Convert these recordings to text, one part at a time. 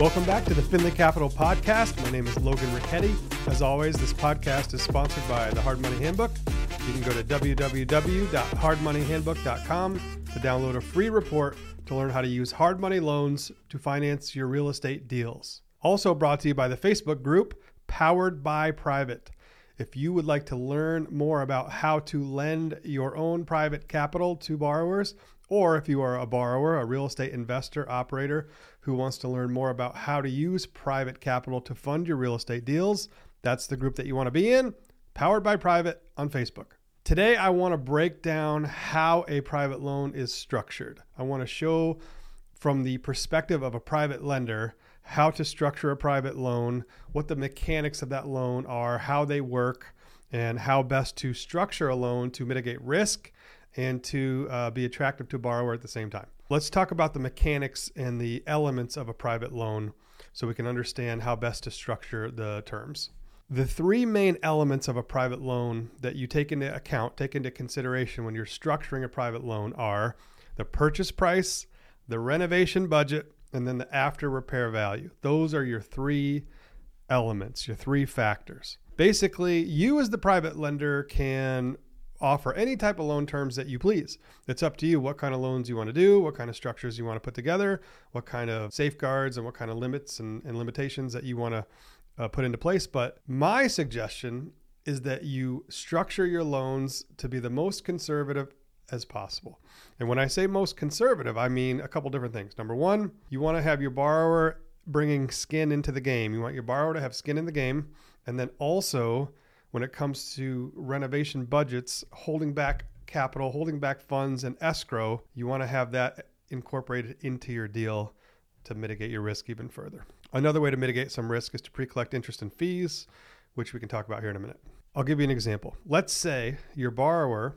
Welcome back to the Finley Capital Podcast. My name is Logan Ricchetti. As always, this podcast is sponsored by the Hard Money Handbook. You can go to www.hardmoneyhandbook.com to download a free report to learn how to use hard money loans to finance your real estate deals. Also brought to you by the Facebook group Powered by Private. If you would like to learn more about how to lend your own private capital to borrowers, or if you are a borrower, a real estate investor, operator who wants to learn more about how to use private capital to fund your real estate deals, that's the group that you want to be in. Powered by Private on Facebook. Today, I want to break down how a private loan is structured. I want to show from the perspective of a private lender how to structure a private loan, what the mechanics of that loan are, how they work, and how best to structure a loan to mitigate risk and to uh, be attractive to a borrower at the same time. Let's talk about the mechanics and the elements of a private loan so we can understand how best to structure the terms. The three main elements of a private loan that you take into account, take into consideration when you're structuring a private loan are the purchase price, the renovation budget, and then the after repair value. Those are your three elements, your three factors. Basically, you as the private lender can offer any type of loan terms that you please. It's up to you what kind of loans you want to do, what kind of structures you want to put together, what kind of safeguards and what kind of limits and, and limitations that you want to uh, put into place. But my suggestion is that you structure your loans to be the most conservative as possible. And when I say most conservative, I mean a couple different things. Number one, you want to have your borrower bringing skin into the game. You want your borrower to have skin in the game. And then also, when it comes to renovation budgets, holding back capital, holding back funds and escrow, you want to have that incorporated into your deal to mitigate your risk even further. Another way to mitigate some risk is to pre collect interest and fees, which we can talk about here in a minute. I'll give you an example. Let's say your borrower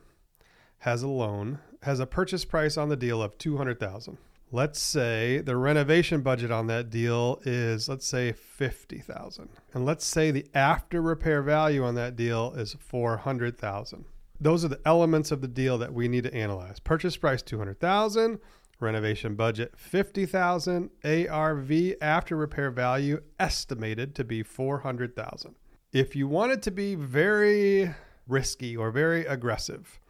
has a loan, has a purchase price on the deal of 200,000. Let's say the renovation budget on that deal is let's say 50,000. And let's say the after repair value on that deal is 400,000. Those are the elements of the deal that we need to analyze. Purchase price 200,000, renovation budget 50,000, ARV after repair value estimated to be 400,000. If you want it to be very risky or very aggressive,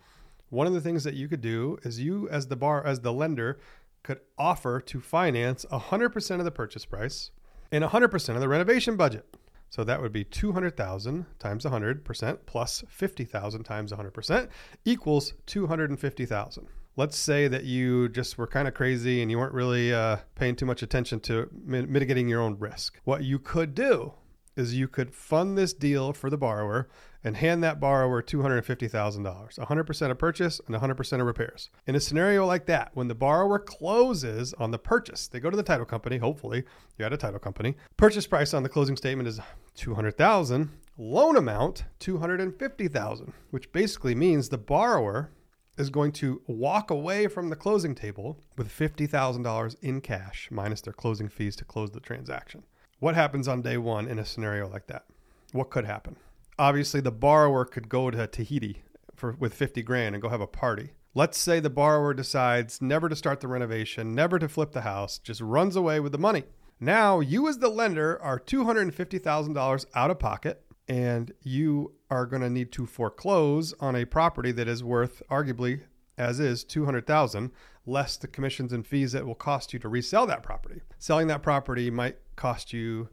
one of the things that you could do is you as the bar as the lender could offer to finance 100% of the purchase price and 100% of the renovation budget. So that would be 200,000 times 100% plus 50,000 times 100% equals 250,000. Let's say that you just were kind of crazy and you weren't really uh, paying too much attention to mitigating your own risk. What you could do is you could fund this deal for the borrower and hand that borrower $250,000, 100% of purchase and 100% of repairs. In a scenario like that, when the borrower closes on the purchase, they go to the title company, hopefully you had a title company. Purchase price on the closing statement is 200,000, loan amount 250,000, which basically means the borrower is going to walk away from the closing table with $50,000 in cash minus their closing fees to close the transaction. What happens on day 1 in a scenario like that? What could happen? Obviously the borrower could go to Tahiti for with 50 grand and go have a party. Let's say the borrower decides never to start the renovation, never to flip the house, just runs away with the money. Now, you as the lender are $250,000 out of pocket and you are going to need to foreclose on a property that is worth arguably as is 200,000 less the commissions and fees that will cost you to resell that property. Selling that property might cost you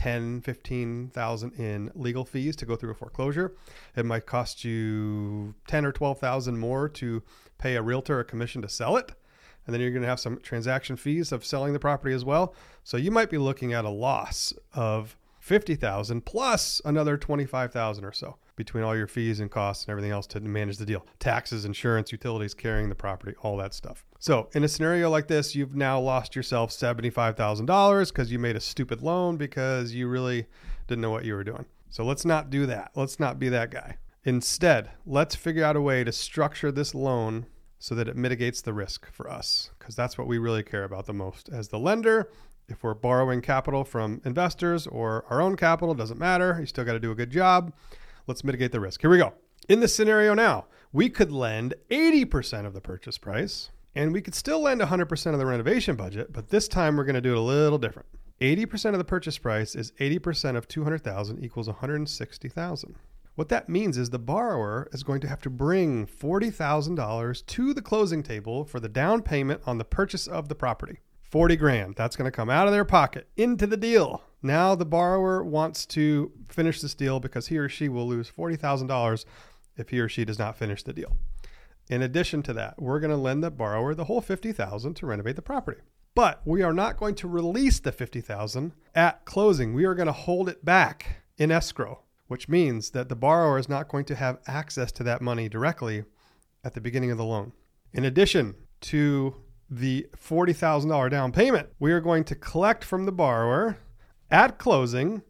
10, 15,000 in legal fees to go through a foreclosure. It might cost you 10 or 12,000 more to pay a realtor a commission to sell it. And then you're going to have some transaction fees of selling the property as well. So you might be looking at a loss of 50,000 plus another 25,000 or so between all your fees and costs and everything else to manage the deal. Taxes, insurance, utilities, carrying the property, all that stuff. So, in a scenario like this, you've now lost yourself $75,000 because you made a stupid loan because you really didn't know what you were doing. So, let's not do that. Let's not be that guy. Instead, let's figure out a way to structure this loan so that it mitigates the risk for us because that's what we really care about the most as the lender If we're borrowing capital from investors or our own capital, doesn't matter. You still got to do a good job. Let's mitigate the risk. Here we go. In this scenario now, we could lend 80% of the purchase price and we could still lend 100% of the renovation budget, but this time we're going to do it a little different. 80% of the purchase price is 80% of 200,000 equals 160,000. What that means is the borrower is going to have to bring $40,000 to the closing table for the down payment on the purchase of the property. 40 grand. That's going to come out of their pocket into the deal. Now the borrower wants to finish this deal because he or she will lose $40,000 if he or she does not finish the deal. In addition to that, we're going to lend the borrower the whole 50,000 to renovate the property. But we are not going to release the 50,000 at closing. We are going to hold it back in escrow, which means that the borrower is not going to have access to that money directly at the beginning of the loan. In addition to the $40,000 down payment, we are going to collect from the borrower at closing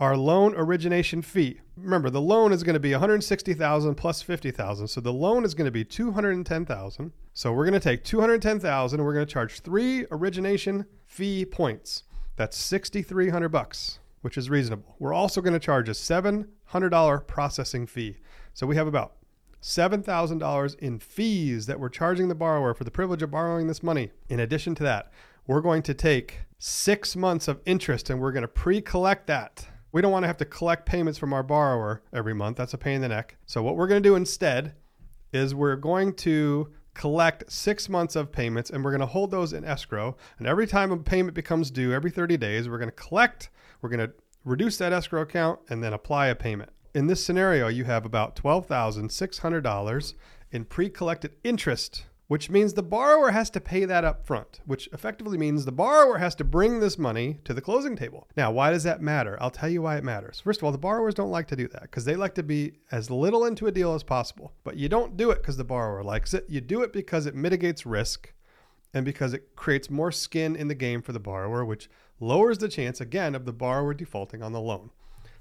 our loan origination fee. Remember, the loan is going to be 160,000 plus 50,000. So the loan is going to be 210,000. So we're going to take 210,000 and we're going to charge 3 origination fee points. That's 6300 bucks, which is reasonable. We're also going to charge a $700 processing fee. So we have about $7,000 in fees that we're charging the borrower for the privilege of borrowing this money. In addition to that, we're going to take 6 months of interest and we're going to pre-collect that we don't want to have to collect payments from our borrower every month. That's a pain in the neck. So, what we're going to do instead is we're going to collect six months of payments and we're going to hold those in escrow. And every time a payment becomes due, every 30 days, we're going to collect, we're going to reduce that escrow account and then apply a payment. In this scenario, you have about $12,600 in pre collected interest which means the borrower has to pay that up front, which effectively means the borrower has to bring this money to the closing table. Now, why does that matter? I'll tell you why it matters. First of all, the borrowers don't like to do that because they like to be as little into a deal as possible. But you don't do it because the borrower likes it. You do it because it mitigates risk and because it creates more skin in the game for the borrower, which lowers the chance, again, of the borrower defaulting on the loan.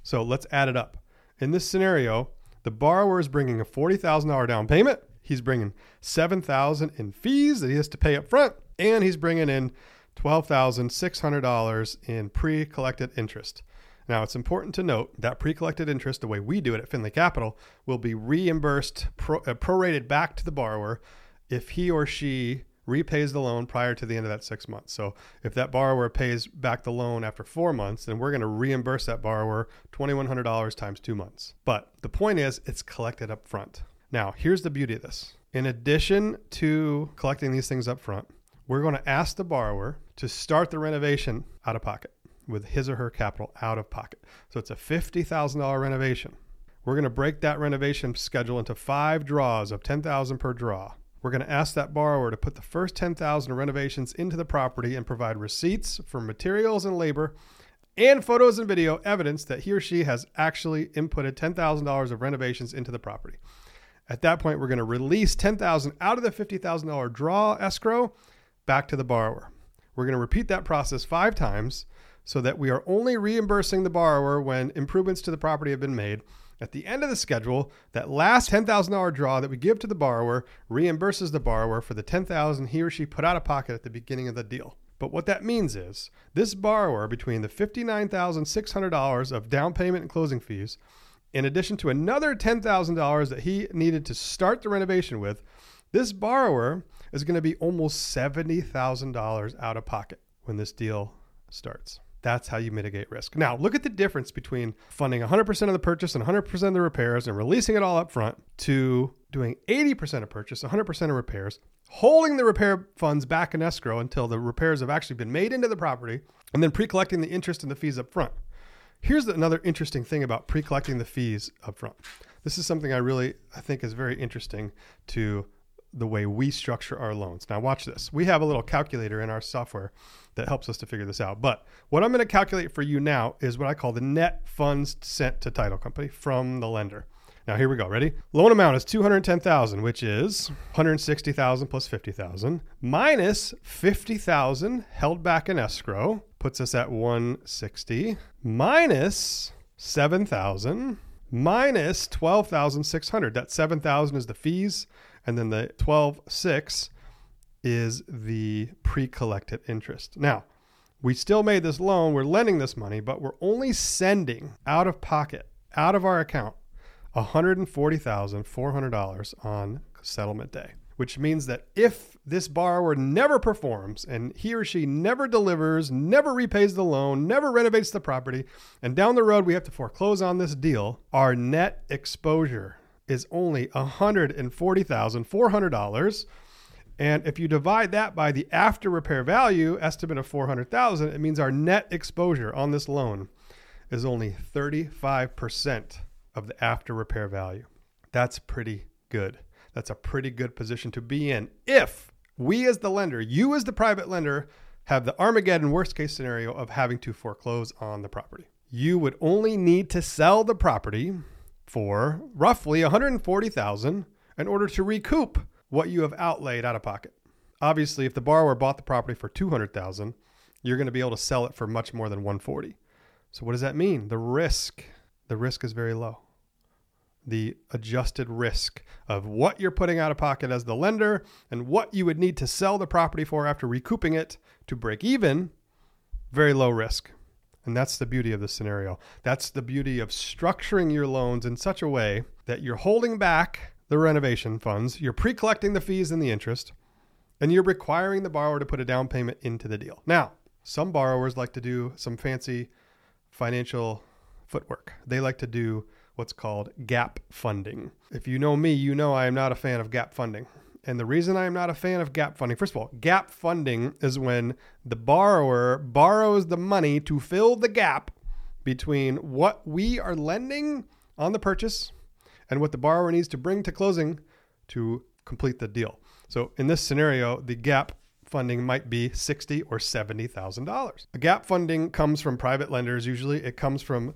So let's add it up. In this scenario, the borrower is bringing a $40,000 down payment He's bringing 7000 in fees that he has to pay up front, and he's bringing in $12,600 in pre collected interest. Now, it's important to note that pre collected interest, the way we do it at Finley Capital, will be reimbursed, pro, uh, prorated back to the borrower if he or she repays the loan prior to the end of that six months. So, if that borrower pays back the loan after four months, then we're going to reimburse that borrower $2,100 times two months. But the point is, it's collected up front. Now, here's the beauty of this. In addition to collecting these things up front, we're going to ask the borrower to start the renovation out of pocket with his or her capital out of pocket. So it's a $50,000 renovation. We're going to break that renovation schedule into five draws of 10,000 per draw. We're going to ask that borrower to put the first 10,000 renovations into the property and provide receipts for materials and labor and photos and video evidence that he or she has actually inputted $10,000 of renovations into the property. At that point, we're going to release 10,000 out of the $50,000 draw escrow back to the borrower. We're going to repeat that process five times so that we are only reimbursing the borrower when improvements to the property have been made. At the end of the schedule, that last $10,000 draw that we give to the borrower reimburses the borrower for the 10,000 he or she put out of pocket at the beginning of the deal. But what that means is this borrower between the $59,600 of down payment and closing fees in addition to another $10,000 that he needed to start the renovation with, this borrower is going to be almost $70,000 out of pocket when this deal starts. That's how you mitigate risk. Now, look at the difference between funding 100% of the purchase and 100% of the repairs and releasing it all up front to doing 80% of purchase, 100% of repairs, holding the repair funds back in escrow until the repairs have actually been made into the property, and then pre collecting the interest and the fees up front. Here's another interesting thing about pre-collecting the fees up front. This is something I really I think is very interesting to the way we structure our loans. Now watch this. We have a little calculator in our software that helps us to figure this out. But what I'm going to calculate for you now is what I call the net funds sent to title company from the lender. Now here we go. Ready? Loan amount is 210,000, which is 160,000 plus 50,000 minus 50,000 held back in escrow puts us at 160 minus 7,000 minus 12,600. That 7,000 is the fees and then the 12,6 is the pre-collected interest. Now, We still made this loan, we're lending this money, but we're only sending out of pocket, out of our account, $140,400 on settlement day, which means that if this borrower never performs and he or she never delivers, never repays the loan, never renovates the property, and down the road we have to foreclose on this deal, our net exposure is only $140,400. And if you divide that by the after repair value estimate of 400,000, it means our net exposure on this loan is only 35% of the after repair value. That's pretty good. That's a pretty good position to be in if we as the lender, you as the private lender, have the Armageddon worst case scenario of having to foreclose on the property. You would only need to sell the property for roughly 140,000 in order to recoup what you have outlaid out of pocket. Obviously, if the borrower bought the property for 200,000, you're going to be able to sell it for much more than 140. So what does that mean? The risk, the risk is very low. The adjusted risk of what you're putting out of pocket as the lender and what you would need to sell the property for after recouping it to break even, very low risk. And that's the beauty of this scenario. That's the beauty of structuring your loans in such a way that you're holding back the renovation funds, you're pre collecting the fees and the interest, and you're requiring the borrower to put a down payment into the deal. Now, some borrowers like to do some fancy financial footwork. They like to do what's called gap funding. If you know me, you know I am not a fan of gap funding. And the reason I am not a fan of gap funding, first of all, gap funding is when the borrower borrows the money to fill the gap between what we are lending on the purchase and what the borrower needs to bring to closing to complete the deal. So in this scenario, the gap funding might be sixty or seventy thousand dollars. A gap funding comes from private lenders. Usually, it comes from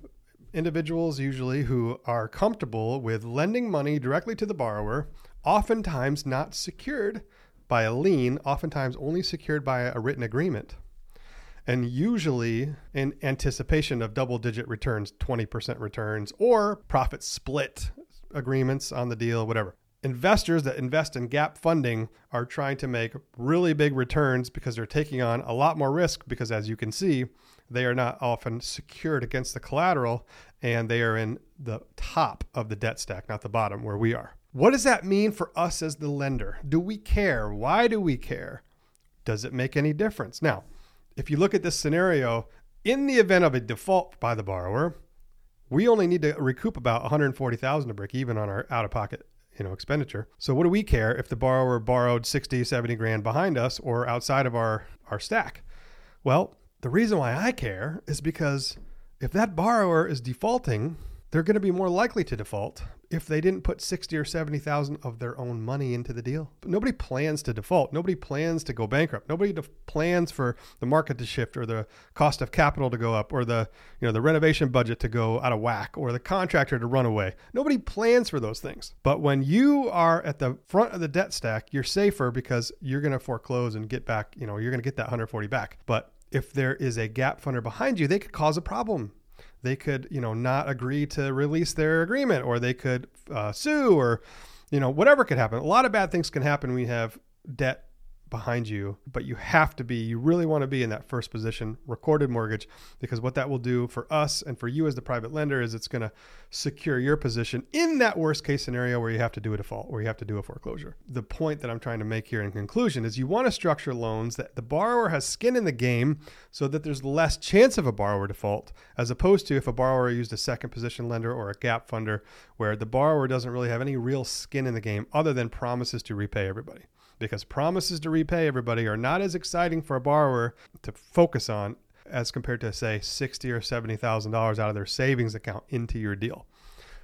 individuals usually who are comfortable with lending money directly to the borrower oftentimes not secured by a lien, oftentimes only secured by a written agreement. And usually in anticipation of double digit returns, 20% returns, or profit split agreements on the deal, whatever. Investors that invest in gap funding are trying to make really big returns because they're taking on a lot more risk because, as you can see, they are not often secured against the collateral and they are in the top of the debt stack, not the bottom where we are. What does that mean for us as the lender? Do we care? Why do we care? Does it make any difference? Now, if you look at this scenario, in the event of a default by the borrower, we only need to recoup about 140,000 to break even on our out-of-pocket, you know, expenditure. So what do we care if the borrower borrowed 60, 70 grand behind us or outside of our our stack? Well, the reason why I care is because if that borrower is defaulting, they're going to be more likely to default if they didn't put 60 or 70,000 of their own money into the deal. But nobody plans to default. Nobody plans to go bankrupt. Nobody def- plans for the market to shift or the cost of capital to go up or the, you know, the renovation budget to go out of whack or the contractor to run away. Nobody plans for those things. But when you are at the front of the debt stack, you're safer because you're going to foreclose and get back, you know, you're going to get that 140 back. But if there is a gap funder behind you, they could cause a problem they could, you know, not agree to release their agreement or they could uh, sue or, you know, whatever could happen. A lot of bad things can happen when you have debt behind you, but you have to be, you really want to be in that first position, recorded mortgage, because what that will do for us and for you as the private lender is it's going to secure your position in that worst case scenario where you have to do a default, where you have to do a foreclosure. The point that I'm trying to make here in conclusion is you want to structure loans that the borrower has skin in the game so that there's less chance of a borrower default, as opposed to if a borrower used a second position lender or a gap funder where the borrower doesn't really have any real skin in the game other than promises to repay everybody because promises to repay everybody are not as exciting for a borrower to focus on as compared to say sixty or seventy thousand dollars out of their savings account into your deal.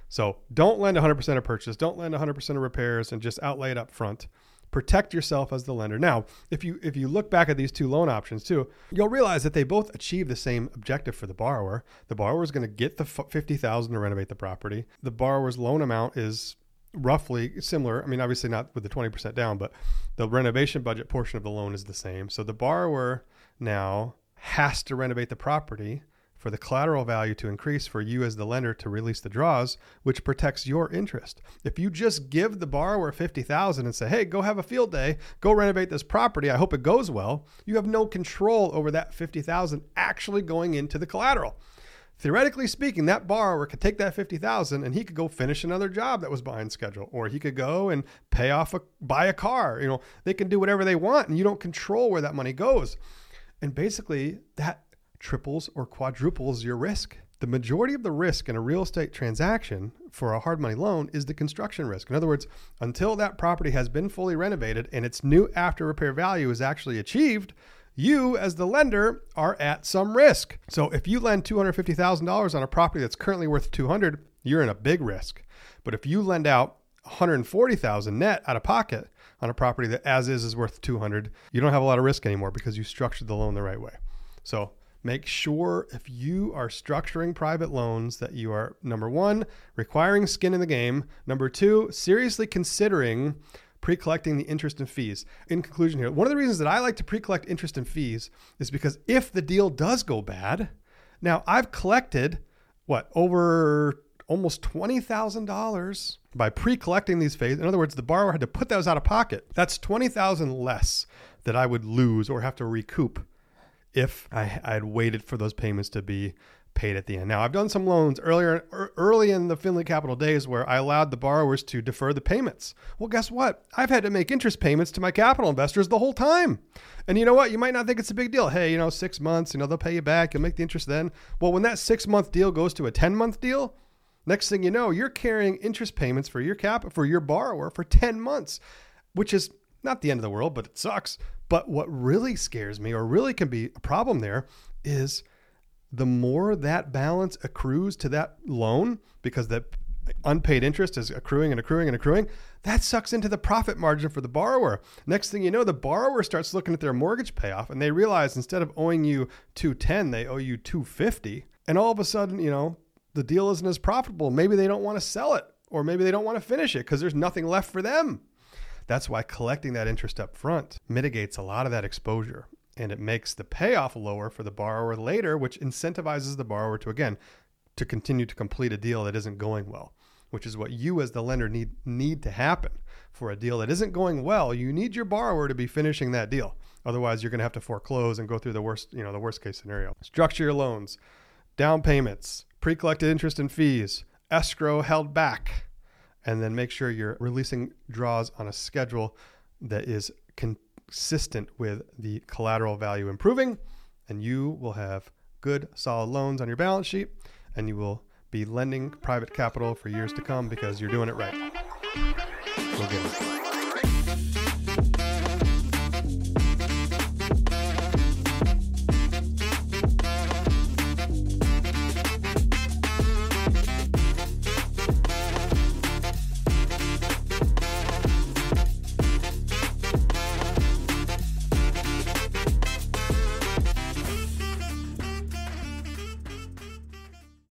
So don't lend 100% of purchase, don't lend 100% of repairs, and just outlay it up front. Protect yourself as the lender. Now, if you if you look back at these two loan options too, you'll realize that they both achieve the same objective for the borrower. The borrower is going to get the 50,000 to renovate the property. The borrower's loan amount is roughly similar. I mean, obviously not with the 20% down, but the renovation budget portion of the loan is the same. So the borrower now has to renovate the property for the collateral value to increase for you as the lender to release the draws, which protects your interest. If you just give the borrower 50,000 and say, "Hey, go have a field day, go renovate this property, I hope it goes well," you have no control over that 50,000 actually going into the collateral. Theoretically speaking, that borrower could take that 50,000 and he could go finish another job that was behind schedule or he could go and pay off a buy a car. You know, they can do whatever they want and you don't control where that money goes. And basically, that triples or quadruples your risk. The majority of the risk in a real estate transaction for a hard money loan is the construction risk. In other words, until that property has been fully renovated and its new after repair value is actually achieved, you as the lender are at some risk. So if you lend $250,000 on a property that's currently worth 200, you're in a big risk. But if you lend out 140,000 net out of pocket on a property that as is is worth 200, you don't have a lot of risk anymore because you structured the loan the right way. So make sure if you are structuring private loans that you are number 1 requiring skin in the game, number 2 seriously considering pre-collecting the interest and fees. In conclusion here, one of the reasons that I like to pre-collect interest and fees is because if the deal does go bad, now I've collected what over almost $20,000 by pre-collecting these fees. In other words, the borrower had to put those out of pocket. That's 20,000 less that I would lose or have to recoup if I had waited for those payments to be paid at the end. Now, I've done some loans earlier, early in the Finley Capital days where I allowed the borrowers to defer the payments. Well, guess what? I've had to make interest payments to my capital investors the whole time. And you know what? You might not think it's a big deal. Hey, you know, six months, you know, they'll pay you back. You'll make the interest then. Well, when that six month deal goes to a 10 month deal, next thing you know, you're carrying interest payments for your cap for your borrower for 10 months, which is not the end of the world, but it sucks. But what really scares me or really can be a problem there is the more that balance accrues to that loan because that unpaid interest is accruing and accruing and accruing, that sucks into the profit margin for the borrower. Next thing you know, the borrower starts looking at their mortgage payoff and they realize instead of owing you 210, they owe you 250. And all of a sudden, you know, the deal isn't as profitable. Maybe they don't want to sell it or maybe they don't want to finish it because there's nothing left for them. That's why collecting that interest up front mitigates a lot of that exposure and it makes the payoff lower for the borrower later, which incentivizes the borrower to again to continue to complete a deal that isn't going well, which is what you as the lender need need to happen for a deal that isn't going well. You need your borrower to be finishing that deal. Otherwise, you're going to have to foreclose and go through the worst, you know, the worst case scenario. Structure your loans, down payments, pre-collected interest and fees, escrow held back, and then make sure you're releasing draws on a schedule that is con- consistent with the collateral value improving, and you will have good, solid loans on your balance sheet, and you will be lending private capital for years to come because you're doing it right. We'll.